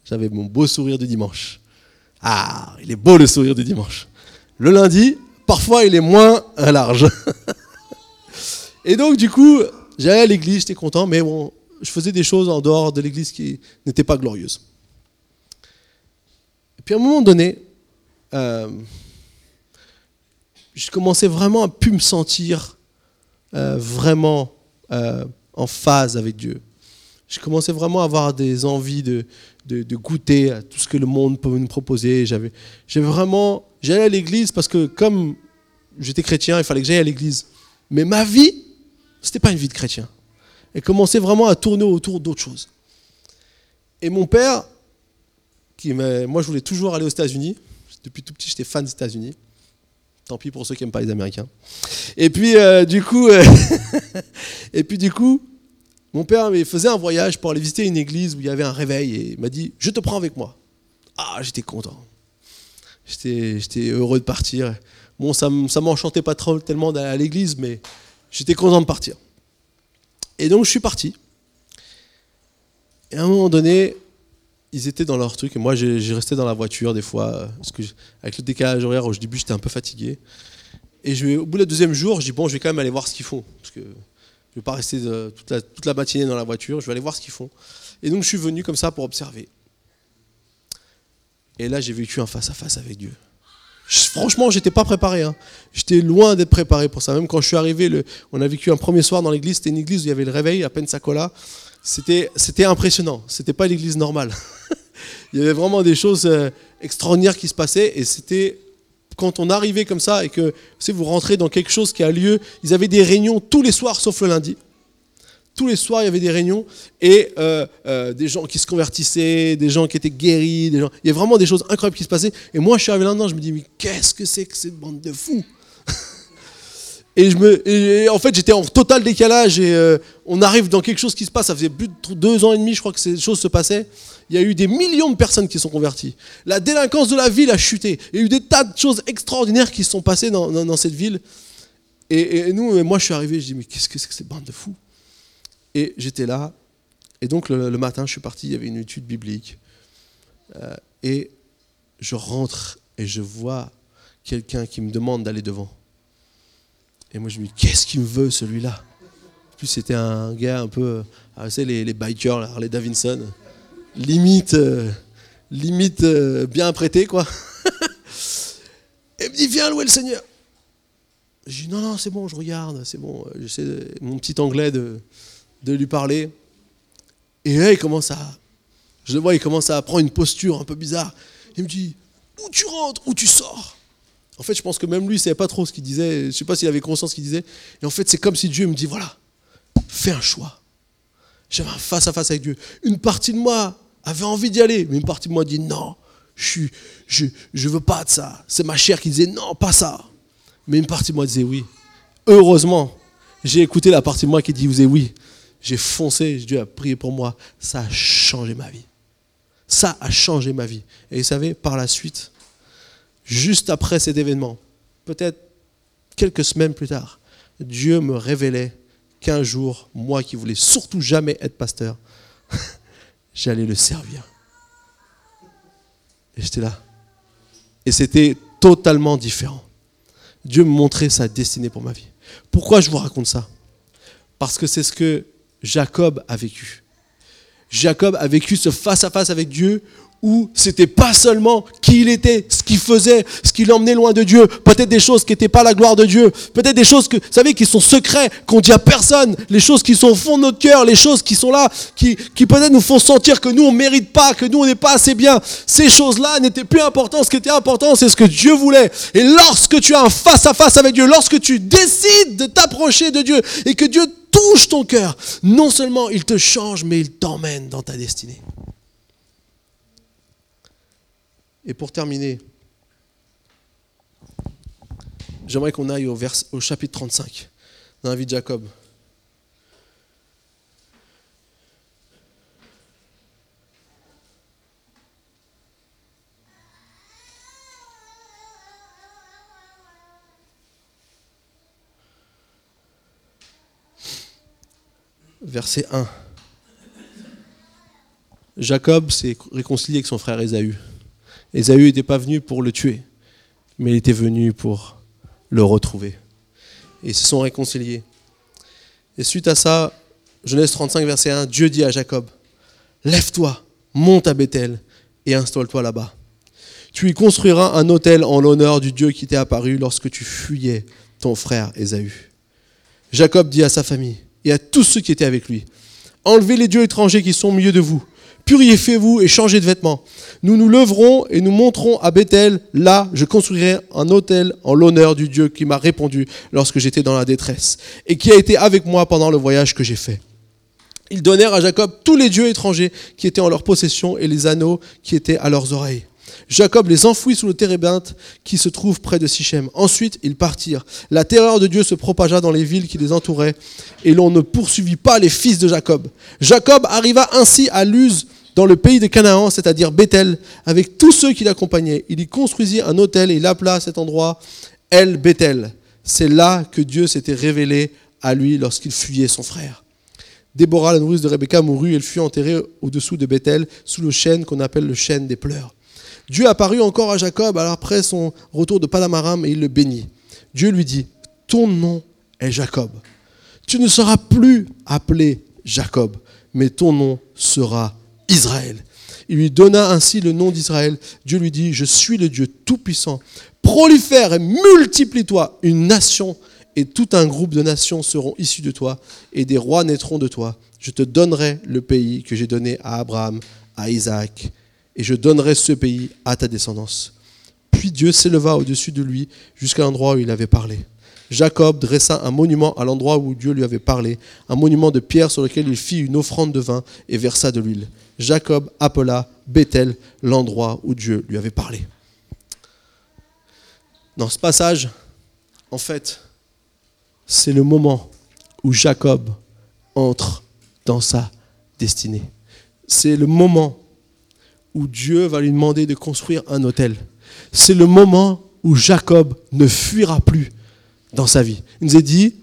J'avais mon beau sourire du dimanche. Ah, il est beau le sourire du dimanche. Le lundi, parfois il est moins large. Et donc du coup, j'allais à l'église, j'étais content, mais bon, je faisais des choses en dehors de l'église qui n'étaient pas glorieuses. Puis à un moment donné, euh, je commençais vraiment à plus me sentir euh, vraiment euh, en phase avec Dieu je commençais vraiment à avoir des envies de, de, goûter à tout ce que le monde peut nous proposer. J'avais vraiment, j'allais à l'église parce que comme j'étais chrétien, il fallait que j'aille à l'église. Mais ma vie, c'était pas une vie de chrétien. Elle commençait vraiment à tourner autour d'autres choses. Et mon père, moi je voulais toujours aller aux États-Unis. Depuis tout petit, j'étais fan des États-Unis. Tant pis pour ceux qui n'aiment pas les Américains. Et puis euh, du coup, euh, et puis du coup, mon père faisait un voyage pour aller visiter une église où il y avait un réveil et il m'a dit Je te prends avec moi. Ah, j'étais content. J'étais heureux de partir. Bon, ça ne m'enchantait pas tellement d'aller à l'église, mais j'étais content de partir. Et donc je suis parti. Et à un moment donné, ils étaient dans leur truc, et moi j'ai resté dans la voiture des fois, parce que avec le décalage horaire, au début j'étais un peu fatigué. Et au bout du deuxième jour, je dis bon, je vais quand même aller voir ce qu'ils font, parce que je ne vais pas rester euh, toute la, matinée dans la voiture, je vais aller voir ce qu'ils font. Et donc je suis venu comme ça pour observer. Et là, j'ai vécu un face-à-face avec Dieu. franchement, j'étais pas préparé. Hein. J'étais loin d'être préparé pour ça. Même quand je suis arrivé, on a vécu un premier soir dans l'église. C'était une église où il y avait le réveil à Pensacola. C'était, c'était impressionnant. C'était pas l'église normale. il y avait vraiment des choses euh, extraordinaires qui se passaient et c'était quand on arrivait comme ça et que vous rentrez dans quelque chose qui a lieu, ils avaient des réunions tous les soirs sauf le lundi. Tous les soirs, il y avait des réunions et euh, euh, des gens qui se convertissaient, des gens qui étaient guéris, il y avait vraiment des choses incroyables qui se passaient. Et moi, je suis arrivé là-dedans, je me dis, mais qu'est-ce que c'est que cette bande de fous? Et, je me, en fait, j'étais en total décalage et euh, on arrive dans quelque chose qui se passe. Ça faisait plus de deux ans et demi, je crois que ces choses se passaient il y a eu des millions de personnes qui sont converties. La délinquance de la ville a chuté. Il y a eu des tas de choses extraordinaires qui se sont passées dans, cette ville. Et, nous, moi, je suis arrivé, je dis, mais qu'est-ce que c'est que cette bande de fous? Et j'étais là. Et donc, le, matin, je suis parti, il y avait une étude biblique. Euh, et je rentre et je vois quelqu'un qui me demande d'aller devant. Et moi, je me dis, qu'est-ce qu'il me veut, celui-là? En plus, c'était un gars un peu, ah, vous savez, les, les bikers, les Davidson limite, euh, limite euh, bien apprêté, quoi. Et il me dit, viens louer le Seigneur. Je dis, non, non, c'est bon, je regarde, c'est bon. J'essaie mon petit anglais de, de lui parler. Et là, il commence à, je le vois, il commence à prendre une posture un peu bizarre. Il me dit, où tu rentres, où tu sors? En fait, je pense que même lui, il savait pas trop ce qu'il disait. Je ne sais pas s'il avait conscience ce qu'il disait. Et en fait, c'est comme si Dieu me dit, voilà, fais un choix. J'avais un face à face avec Dieu. Une partie de moi avait envie d'y aller, mais une partie de moi dit, non, je ne je, je veux pas de ça. C'est ma chair qui disait, non, pas ça. Mais une partie de moi disait oui. Heureusement, j'ai écouté la partie de moi qui disait oui. J'ai foncé, Dieu a prié pour moi. Ça a changé ma vie. Ça a changé ma vie. Et vous savez, par la suite, juste après cet événement, peut-être quelques semaines plus tard, Dieu me révélait qu'un jour, moi qui voulais surtout jamais être pasteur, j'allais le servir. Et j'étais là. Et c'était totalement différent. Dieu me montrait sa destinée pour ma vie. Pourquoi je vous raconte ça? Parce que c'est ce que Jacob a vécu. Jacob a vécu ce face-à-face avec Dieu où c'était pas seulement qui il était, ce qu'il faisait, ce qui l'emmenait loin de Dieu, peut-être des choses qui n'étaient pas la gloire de Dieu, peut-être des choses que, vous savez, qui sont secrets, qu'on dit à personne, les choses qui sont au fond de notre cœur, les choses qui sont là, qui, qui peut-être nous font sentir que nous on mérite pas, que nous on n'est pas assez bien. Ces choses-là n'étaient plus importantes. Ce qui était important, c'est ce que Dieu voulait. Et lorsque tu as un face à -face avec Dieu, lorsque tu décides de t'approcher de Dieu et que Dieu touche ton cœur, non seulement il te change, mais il t'emmène dans ta destinée. Et pour terminer, j'aimerais qu'on aille au, au chapitre 35 dans la vie de Jacob. Verset 1. Jacob s'est réconcilié avec son frère Ésaü. Ésaü n'était pas venu pour le tuer, mais il était venu pour le retrouver. Et ils se sont réconciliés. Et suite à ça, Genèse 35, verset 1, Dieu dit à Jacob, Lève-toi, monte à Bethel et installe-toi là-bas. Tu y construiras un autel en l'honneur du Dieu qui t'est apparu lorsque tu fuyais ton frère Ésaü. Jacob dit à sa famille et à tous ceux qui étaient avec lui, Enlevez les dieux étrangers qui sont au milieu de vous purifiez-vous et changez de vêtements. Nous nous leverons et nous monterons à Bethel. Là, je construirai un autel en l'honneur du Dieu qui m'a répondu lorsque j'étais dans la détresse et qui a été avec moi pendant le voyage que j'ai fait. Ils donnèrent à Jacob tous les dieux étrangers qui étaient en leur possession et les anneaux qui étaient à leurs oreilles. Jacob les enfouit sous le térébinthe qui se trouve près de Sichem. Ensuite, ils partirent. La terreur de Dieu se propagea dans les villes qui les entouraient, et l'on ne poursuivit pas les fils de Jacob. Jacob arriva ainsi à Luz, dans le pays de Canaan, c'est-à-dire Bethel, avec tous ceux qui l'accompagnaient. Il y construisit un hôtel et il appela cet endroit El Bethel. C'est là que Dieu s'était révélé à lui lorsqu'il fuyait son frère. Déborah, la nourrice de Rebecca, mourut et elle fut enterrée au-dessous de Bethel, sous le chêne qu'on appelle le chêne des pleurs. Dieu apparut encore à Jacob après son retour de Padamaram et il le bénit. Dieu lui dit, ton nom est Jacob. Tu ne seras plus appelé Jacob, mais ton nom sera Israël. Il lui donna ainsi le nom d'Israël. Dieu lui dit, je suis le Dieu Tout-Puissant. Prolifère et multiplie-toi. Une nation et tout un groupe de nations seront issus de toi, et des rois naîtront de toi. Je te donnerai le pays que j'ai donné à Abraham, à Isaac, et je donnerai ce pays à ta descendance. Puis Dieu s'éleva au-dessus de lui jusqu'à l'endroit où il avait parlé. Jacob dressa un monument à l'endroit où Dieu lui avait parlé, un monument de pierre sur lequel il fit une offrande de vin et versa de l'huile. Jacob appela Bethel l'endroit où Dieu lui avait parlé. Dans ce passage, en fait, c'est le moment où Jacob entre dans sa destinée. C'est le moment où Dieu va lui demander de construire un hôtel. C'est le moment où Jacob ne fuira plus dans sa vie. Il nous a dit,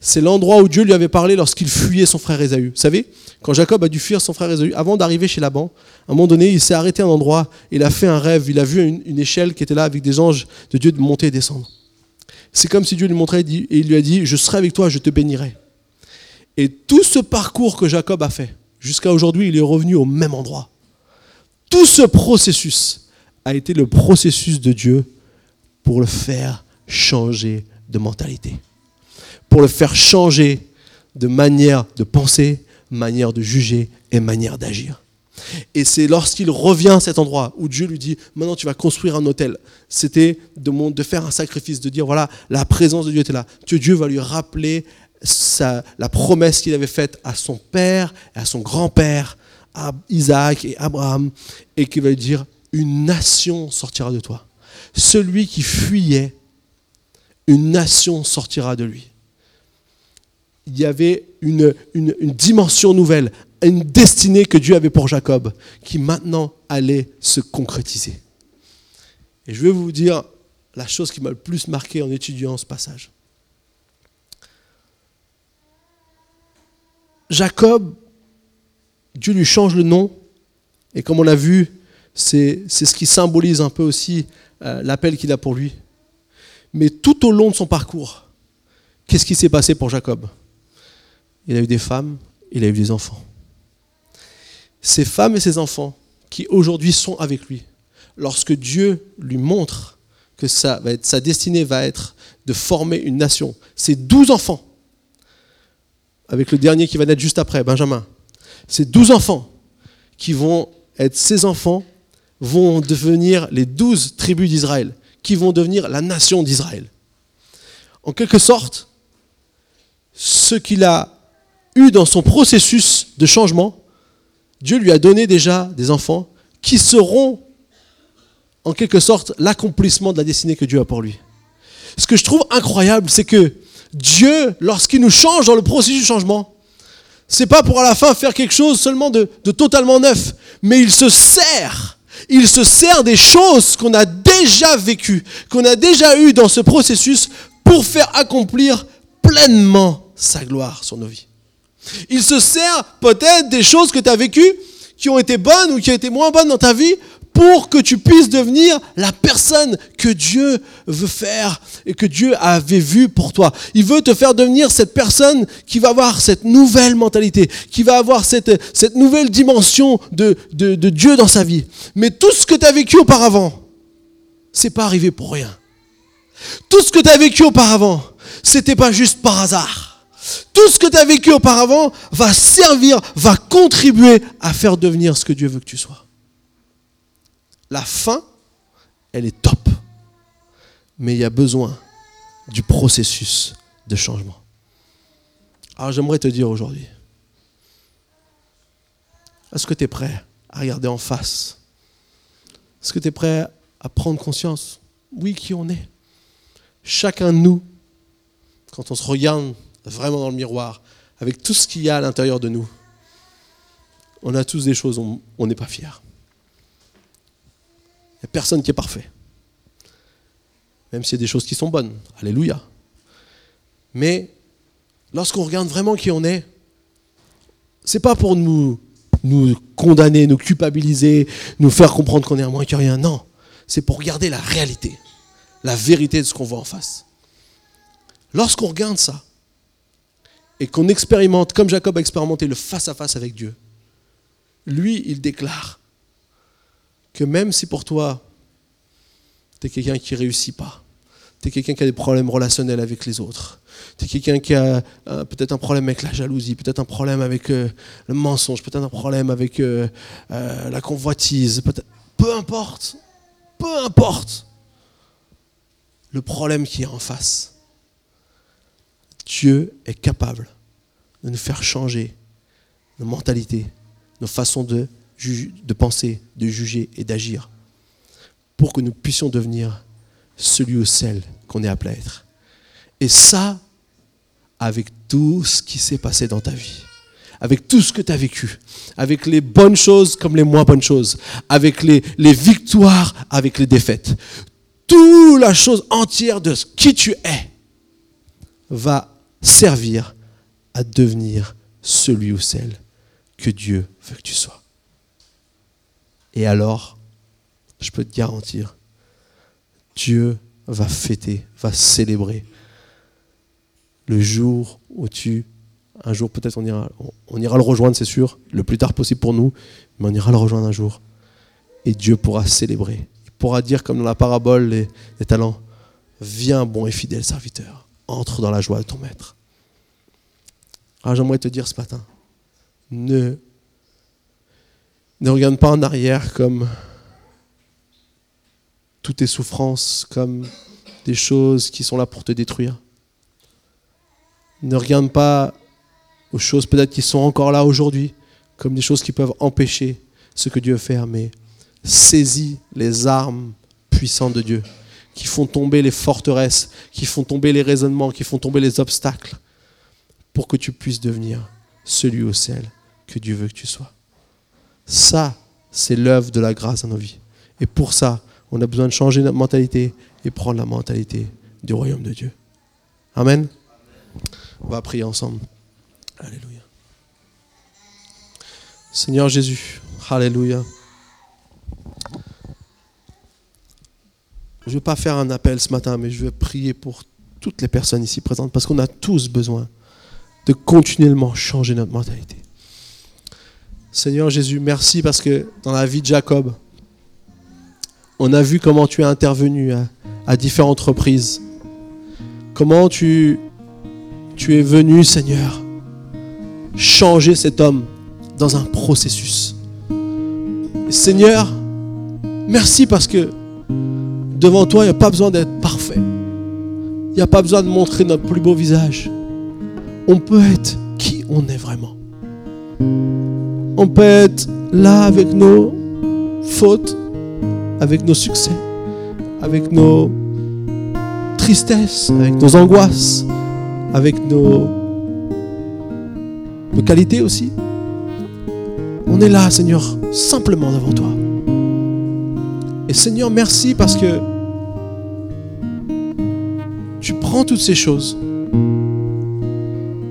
c'est l'endroit où Dieu lui avait parlé lorsqu'il fuyait son frère Ésaü. Vous savez, quand Jacob a dû fuir son frère Ésaü, avant d'arriver chez Laban, à un moment donné, il s'est arrêté à un endroit, il a fait un rêve, il a vu une, échelle qui était là avec des anges de Dieu de monter et descendre. C'est comme si Dieu lui montrait et il lui a dit, je serai avec toi, je te bénirai. Et tout ce parcours que Jacob a fait, jusqu'à aujourd'hui, il est revenu au même endroit. tout ce processus a été le processus de Dieu pour le faire changer de mentalité, pour le faire changer de manière de penser, manière de juger et manière d'agir. Et c'est lorsqu'il revient à cet endroit où Dieu lui dit, maintenant tu vas construire un hôtel. C'était de, de faire un sacrifice, de dire, voilà, la présence de Dieu était là. Que Dieu va lui rappeler la promesse qu'il avait faite à son père à son grand-père, à Isaac et Abraham, et qu'il va lui dire, une nation sortira de toi. Celui qui fuyait, une nation sortira de lui. Il y avait une, dimension nouvelle, une destinée que Dieu avait pour Jacob, qui maintenant allait se concrétiser. Et je vais vous dire la chose qui m'a le plus marqué en étudiant ce passage. Jacob, Dieu lui change le nom, et comme on l'a vu, c'est ce qui symbolise un peu aussi euh, l'appel qu'il a pour lui. Mais tout au long de son parcours, qu'est-ce qui s'est passé pour Jacob? Il a eu des femmes, il a eu des enfants. Ces femmes et ces enfants qui aujourd'hui sont avec lui, lorsque Dieu lui montre que sa destinée va être de former une nation, ces douze enfants, avec le dernier qui va naître juste après, Benjamin, ces douze enfants qui vont être ses enfants, vont devenir les douze tribus d'Israël, qui vont devenir la nation d'Israël. En quelque sorte, ce qu'il a eu dans son processus de changement, Dieu lui a donné déjà des enfants qui seront en quelque sorte l'accomplissement de la destinée que Dieu a pour lui. Ce que je trouve incroyable, c'est que Dieu, lorsqu'il nous change dans le processus de changement, c'est pas pour à la fin faire quelque chose seulement de totalement neuf, mais il se sert, il se sert des choses qu'on a déjà vécues, qu'on a déjà eues dans ce processus pour faire accomplir pleinement sa gloire sur nos vies. Il se sert peut-être des choses que tu as vécues qui ont été bonnes ou qui ont été moins bonnes dans ta vie pour que tu puisses devenir la personne que Dieu veut faire et que Dieu avait vu pour toi. Il veut te faire devenir cette personne qui va avoir cette nouvelle mentalité, qui va avoir cette, cette nouvelle dimension de, de, Dieu dans sa vie. Mais tout ce que tu as vécu auparavant, c'est pas arrivé pour rien. Tout ce que tu as vécu auparavant, c'était pas juste par hasard. Tout ce que tu as vécu auparavant va servir, va contribuer à faire devenir ce que Dieu veut que tu sois. La fin, elle est top. Mais il y a besoin du processus de changement. Alors j'aimerais te dire aujourd'hui, est-ce que tu es prêt à regarder en face? Est-ce que tu es prêt à prendre conscience? Oui, qui on est. Chacun de nous, quand on se regarde vraiment dans le miroir, avec tout ce qu'il y a à l'intérieur de nous, on a tous des choses, on n'est pas fiers. Personne qui est parfait. Même s'il y a des choses qui sont bonnes. Alléluia. Mais lorsqu'on regarde vraiment qui on est, c'est pas pour nous, condamner, nous culpabiliser, nous faire comprendre qu'on est un moins que rien. Non. C'est pour regarder la réalité, la vérité de ce qu'on voit en face. Lorsqu'on regarde ça, et qu'on expérimente, comme Jacob a expérimenté le face-à-face avec Dieu, lui, il déclare que même si pour toi, tu es quelqu'un qui ne réussit pas, tu es quelqu'un qui a des problèmes relationnels avec les autres, tu es quelqu'un qui a euh, peut-être un problème avec la jalousie, peut-être un problème avec euh, le mensonge, peut-être un problème avec euh, la convoitise, peu importe, peu importe le problème qui est en face Dieu est capable de nous faire changer nos mentalités, nos façons de, de penser, de juger et d'agir, pour que nous puissions devenir celui ou celle qu'on est appelé à être. Et ça, avec tout ce qui s'est passé dans ta vie, avec tout ce que tu as vécu, avec les bonnes choses comme les moins bonnes choses, avec les, victoires, avec les défaites. Toute la chose entière de qui tu es va servir à devenir celui ou celle que Dieu veut que tu sois. Et alors, je peux te garantir, Dieu va fêter, va célébrer le jour où tu, un jour peut-être on ira, on ira le rejoindre, c'est sûr, le plus tard possible pour nous, mais on ira le rejoindre un jour. Et Dieu pourra célébrer. Il pourra dire, comme dans la parabole des, talents, Viens, bon et fidèle serviteur, entre dans la joie de ton maître. Alors j'aimerais te dire ce matin, ne, ne regarde pas en arrière comme toutes tes souffrances, comme des choses qui sont là pour te détruire. Ne regarde pas aux choses peut-être qui sont encore là aujourd'hui, comme des choses qui peuvent empêcher ce que Dieu veut faire, mais saisis les armes puissantes de Dieu, qui font tomber les forteresses, qui font tomber les raisonnements, qui font tomber les obstacles, pour que tu puisses devenir celui ou celle que Dieu veut que tu sois. Ça, c'est l'œuvre de la grâce dans nos vies. Et pour ça, on a besoin de changer notre mentalité et prendre la mentalité du royaume de Dieu. Amen. On va prier ensemble. Alléluia. Seigneur Jésus, Alléluia. Je ne vais pas faire un appel ce matin, mais je vais prier pour toutes les personnes ici présentes parce qu'on a tous besoin de continuellement changer notre mentalité. Seigneur Jésus, merci parce que dans la vie de Jacob, on a vu comment tu es intervenu à, différentes reprises. Comment tu, es venu, Seigneur, changer cet homme dans un processus. Seigneur, merci parce que devant toi, il n'y a pas besoin d'être parfait. Il n'y a pas besoin de montrer notre plus beau visage. On peut être qui on est vraiment. On peut être là avec nos fautes, avec nos succès, avec nos tristesses, avec nos angoisses, avec nos, qualités aussi. On est là, Seigneur, simplement devant toi. Et Seigneur, merci parce que tu prends toutes ces choses.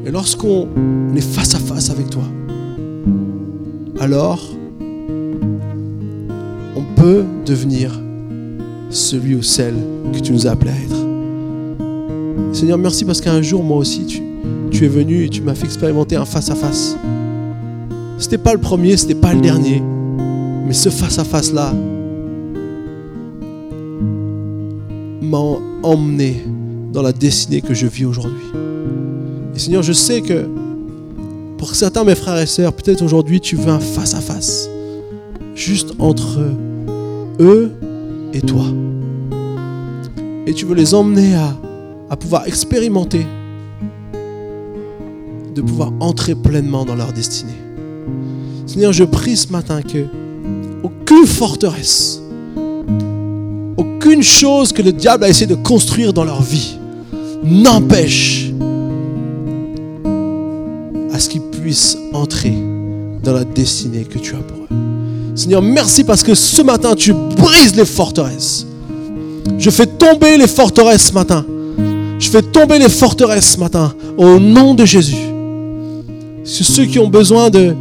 Et lorsqu'on est face à face avec toi, alors on peut devenir celui ou celle que tu nous as appelé à être. Seigneur, merci parce qu'un jour, moi aussi, tu, tu es venu et tu m'as fait expérimenter un face-à-face. Ce n'était pas le premier, ce n'était pas le dernier. Mais ce face-à-face-là m'a emmené dans la destinée que je vis aujourd'hui. Et Seigneur, je sais que certains, mes frères et sœurs, peut-être aujourd'hui, tu veux un face-à-face. Juste entre eux et toi. Et tu veux les emmener à, à pouvoir expérimenter, de pouvoir entrer pleinement dans leur destinée. Seigneur, je prie ce matin que aucune forteresse, aucune chose que le diable a essayé de construire dans leur vie n'empêche entrer dans la destinée que tu as pour eux. Seigneur, merci parce que ce matin, tu brises les forteresses. Je fais tomber les forteresses ce matin. Je fais tomber les forteresses ce matin au nom de Jésus. C'est ceux qui ont besoin de,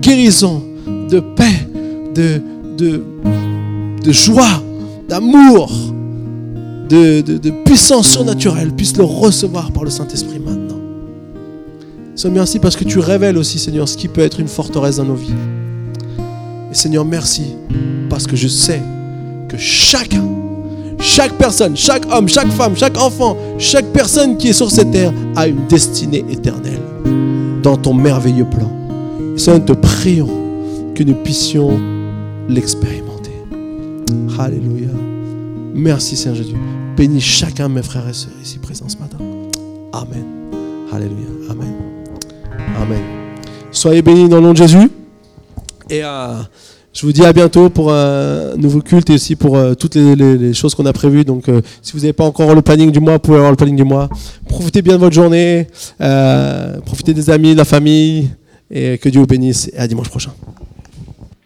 guérison, de paix, de, de, joie, d'amour, de, de, puissance surnaturelle puissent le recevoir par le Saint-Esprit maintenant. Seigneur, merci parce que tu révèles aussi, Seigneur, ce qui peut être une forteresse dans nos vies. Et Seigneur, merci parce que je sais que chacun chaque personne, chaque homme, chaque femme, chaque enfant, chaque personne qui est sur cette terre a une destinée éternelle dans ton merveilleux plan. Seigneur, nous te prions que nous puissions l'expérimenter. Alléluia. Merci Seigneur Jésus. Bénis chacun de mes frères et sœurs ici présents ce matin. Amen. Alléluia. Amen. Amen. Soyez bénis dans le nom de Jésus. Et à... Je vous dis à bientôt pour un nouveau culte et aussi pour euh, toutes les, choses qu'on a prévues. Donc, euh, si vous n'avez pas encore le planning du mois, vous pouvez avoir le planning du mois. Profitez bien de votre journée, euh, profitez des amis, de la famille, et que Dieu vous bénisse. Et à dimanche prochain.